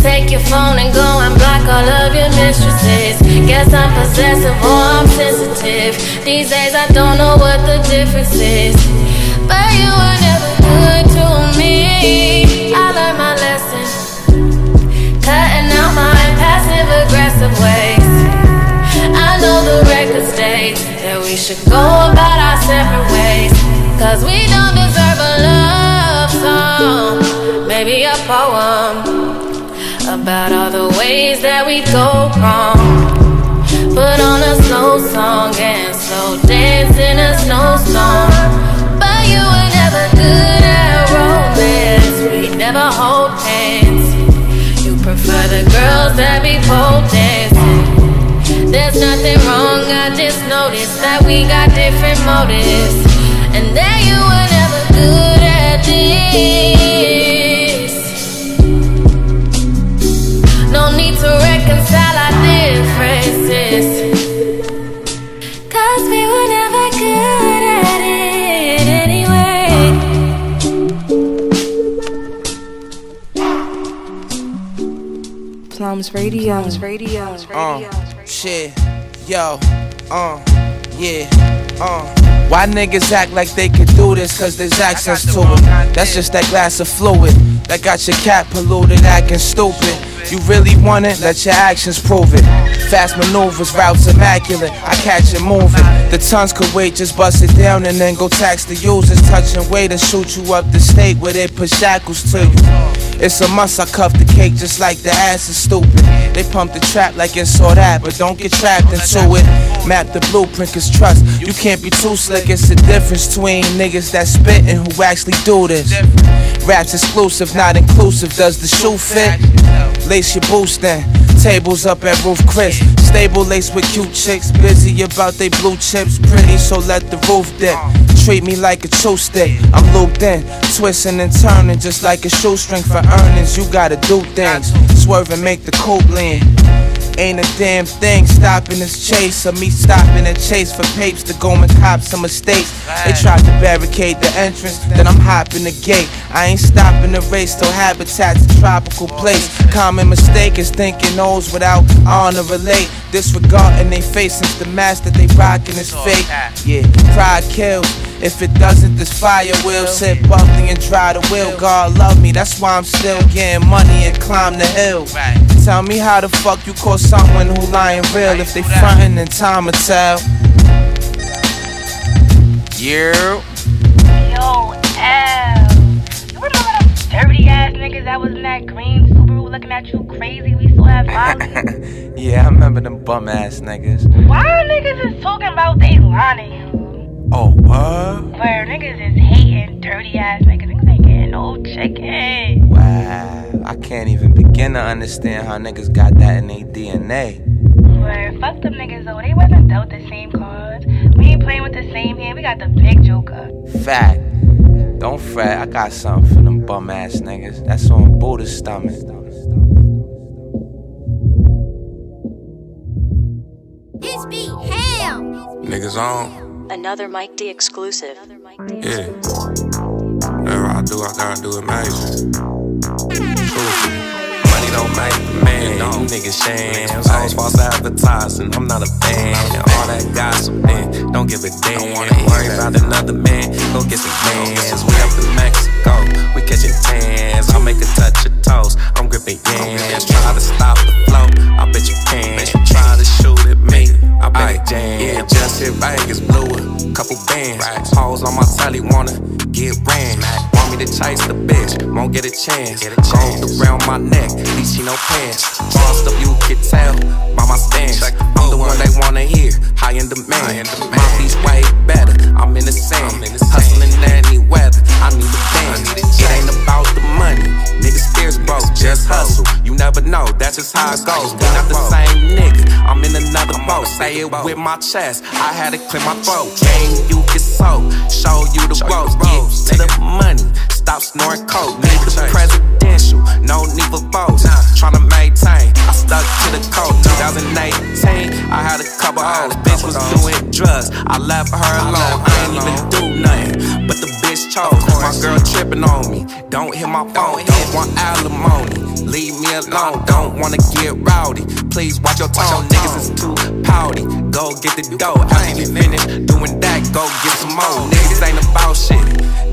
Take your phone and go and block all of your mistresses. Guess I'm possessive or I'm sensitive. These days I don't know what the difference is. But you were never good to me. Aggressive ways. I know the record states that we should go about our separate ways. Cause we don't deserve a love song, maybe a poem about all the ways that we go wrong. Put on a slow song and slow dance in a snowstorm. The girls that be pole dancing. There's nothing wrong, I just noticed that we got different motives. And that you were never good at this. No need to reconcile our differences. Plums Radio. Plums Radio. Uh, shit, yo, uh, yeah, uh. Why niggas act like they could do this? Cause there's access to it. That's just that glass of fluid that got your cat polluted, acting stupid. You really want it? Let your actions prove it. Fast maneuvers, routes immaculate. I catch it moving. The tons could wait, just bust it down and then go tax the users. Touch and wait and shoot you up the state where they put shackles to you. It's a must, I cuff the cake just like the ass is stupid. They pump the trap like it's all that, but don't get trapped into it. Map the blueprint, cause trust, you can't be too slick. It's the difference between niggas that spit and who actually do this. Raps exclusive, not inclusive. Does the shoe fit? Lace your boots then. Tables up at Roof Chris. Stable lace with cute chicks. Busy about they blue chips. Pretty, so let the roof dip. Treat me like a chew stick. I'm looped in, twisting and turning just like a shoestring for earnings. You gotta do things. Swerve and make the coupe lean. Ain't a damn thing stopping this chase or me stopping a chase for papes to go and cop some mistakes. They tried to barricade the entrance, then I'm hopping the gate. I ain't stopping the race till habitat's a tropical place. Common mistake is thinking those without honor relate. Disregarding they face since the mask that they rockin' is fake. Yeah, pride kills. If it doesn't, this fire will sit bubbly and dry the wheel. God love me, that's why I'm still getting money and climb the hill. Tell me how the fuck you call someone who lying real if they frontin' and time will tell. Yeah. Yo, L. You remember them dirty ass niggas that was in that green Subaru looking at you crazy? We still have *laughs* Molly. Yeah, I remember them bum ass niggas. Why are niggas is talking about they lying? Oh, what? Where niggas is hating dirty ass niggas. Niggas ain't getting no chicken. Wow, I can't even begin to understand how niggas got that in their DNA. Where fuck them niggas though. They wasn't dealt the same cards. We ain't playing with the same hand. We got the big joker. Fact. Don't fret, I got something for them bum ass niggas. That's on Buddha's stomach. This beat hell. Niggas on. Another Mike D exclusive. Yeah. Whatever I do, I gotta do it major. Don't make man, you niggas shams. Hoes false advertising, I'm not a fan. All that gossip, then don't give a damn. Don't wanna about another man, go get some bands. We up in Mexico, we catching tans. I'll make a touch of toast, I'm gripping yams. Try to stop the flow, I bet you can. Try to shoot at me, I bet it jam. Yeah, just hit Vegas, blew a couple bands. Hoes on my telly, wanna get ran. Me to chase the bitch, won't get a chance. get a Gold around my neck, these she no pants. Bossed up, you can tell by my stance. I'm the one they wanna hear, high in demand. My beats way better, I'm in the sand. Hustling any weather, I need a band. It ain't about the money, niggas fears broke, just hustle. You never know, that's just how it goes. We not the same nigga, I'm in another boat. Say it with my chest, I had to clear my throat. Game you can sow, show you the ropes, get to the money. Stop snoring coke, presidential, no need for votes. Tryna maintain, I stuck to the code. 2018, I had a couple hoes, bitch was doing drugs. I left her alone, I ain't even do nothing, but the bitch chose. My girl tripping on me, don't hit my phone, don't want alimony. Leave me alone, don't wanna get rowdy. Please watch your tone, niggas is too pouty. Go get the dough, after you finish doing that, go get some more. Niggas ain't about shit.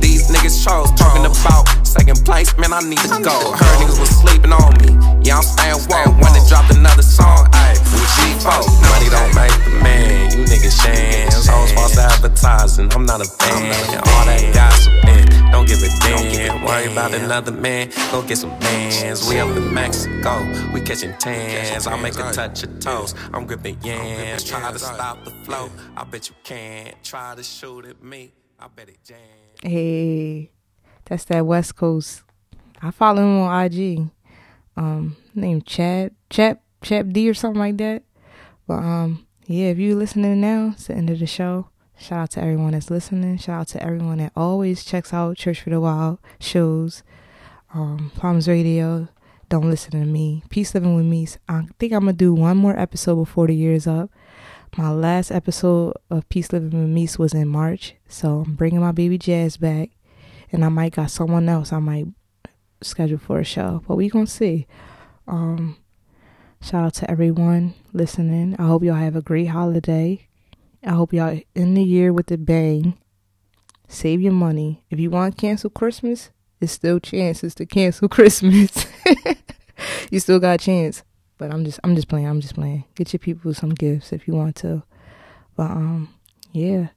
These niggas chose talking about second place, man. I need to go. Her niggas was sleeping on me. Yeah, I'm staying woke. When they dropped another song, G4. Money don't make the man, you niggas shams. Hoes false advertising, I'm not a fan. All that gossiping, don't give a damn. Worry about another man, go get some bands. We up in Mexico, we catching tans. I'll make a touch of toast, I'm gripping yams. Try to stop the flow, I bet you can't. Try to shoot at me, I bet it jams. Hey, that's that West Coast. I follow him on IG. Um, named Chad, Chap, Chap D or something like that. But um, yeah, if you listening now, it's the end of the show. Shout out to everyone that's listening. Shout out to everyone that always checks out Church for the Wild shows, um, Palms Radio. Don't listen to me. Peace living with me. I think I'm gonna do one more episode before the year is up. My last episode of Peace Living with Meese was in March, so I'm bringing my baby Jazz back, and I might got someone else I might schedule for a show, but we gonna see. Um, shout out to everyone listening. I hope y'all have a great holiday. I hope y'all end the year with a bang. Save your money. If you want to cancel Christmas, it's still chances to cancel *laughs* Christmas. you still got a chance. But I'm just I'm just playing. I'm just playing. Get your people some gifts if you want to. But um yeah.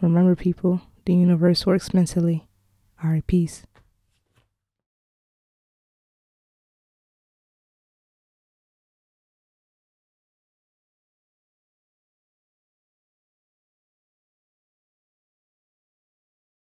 Remember people, the universe works mentally. All right, peace.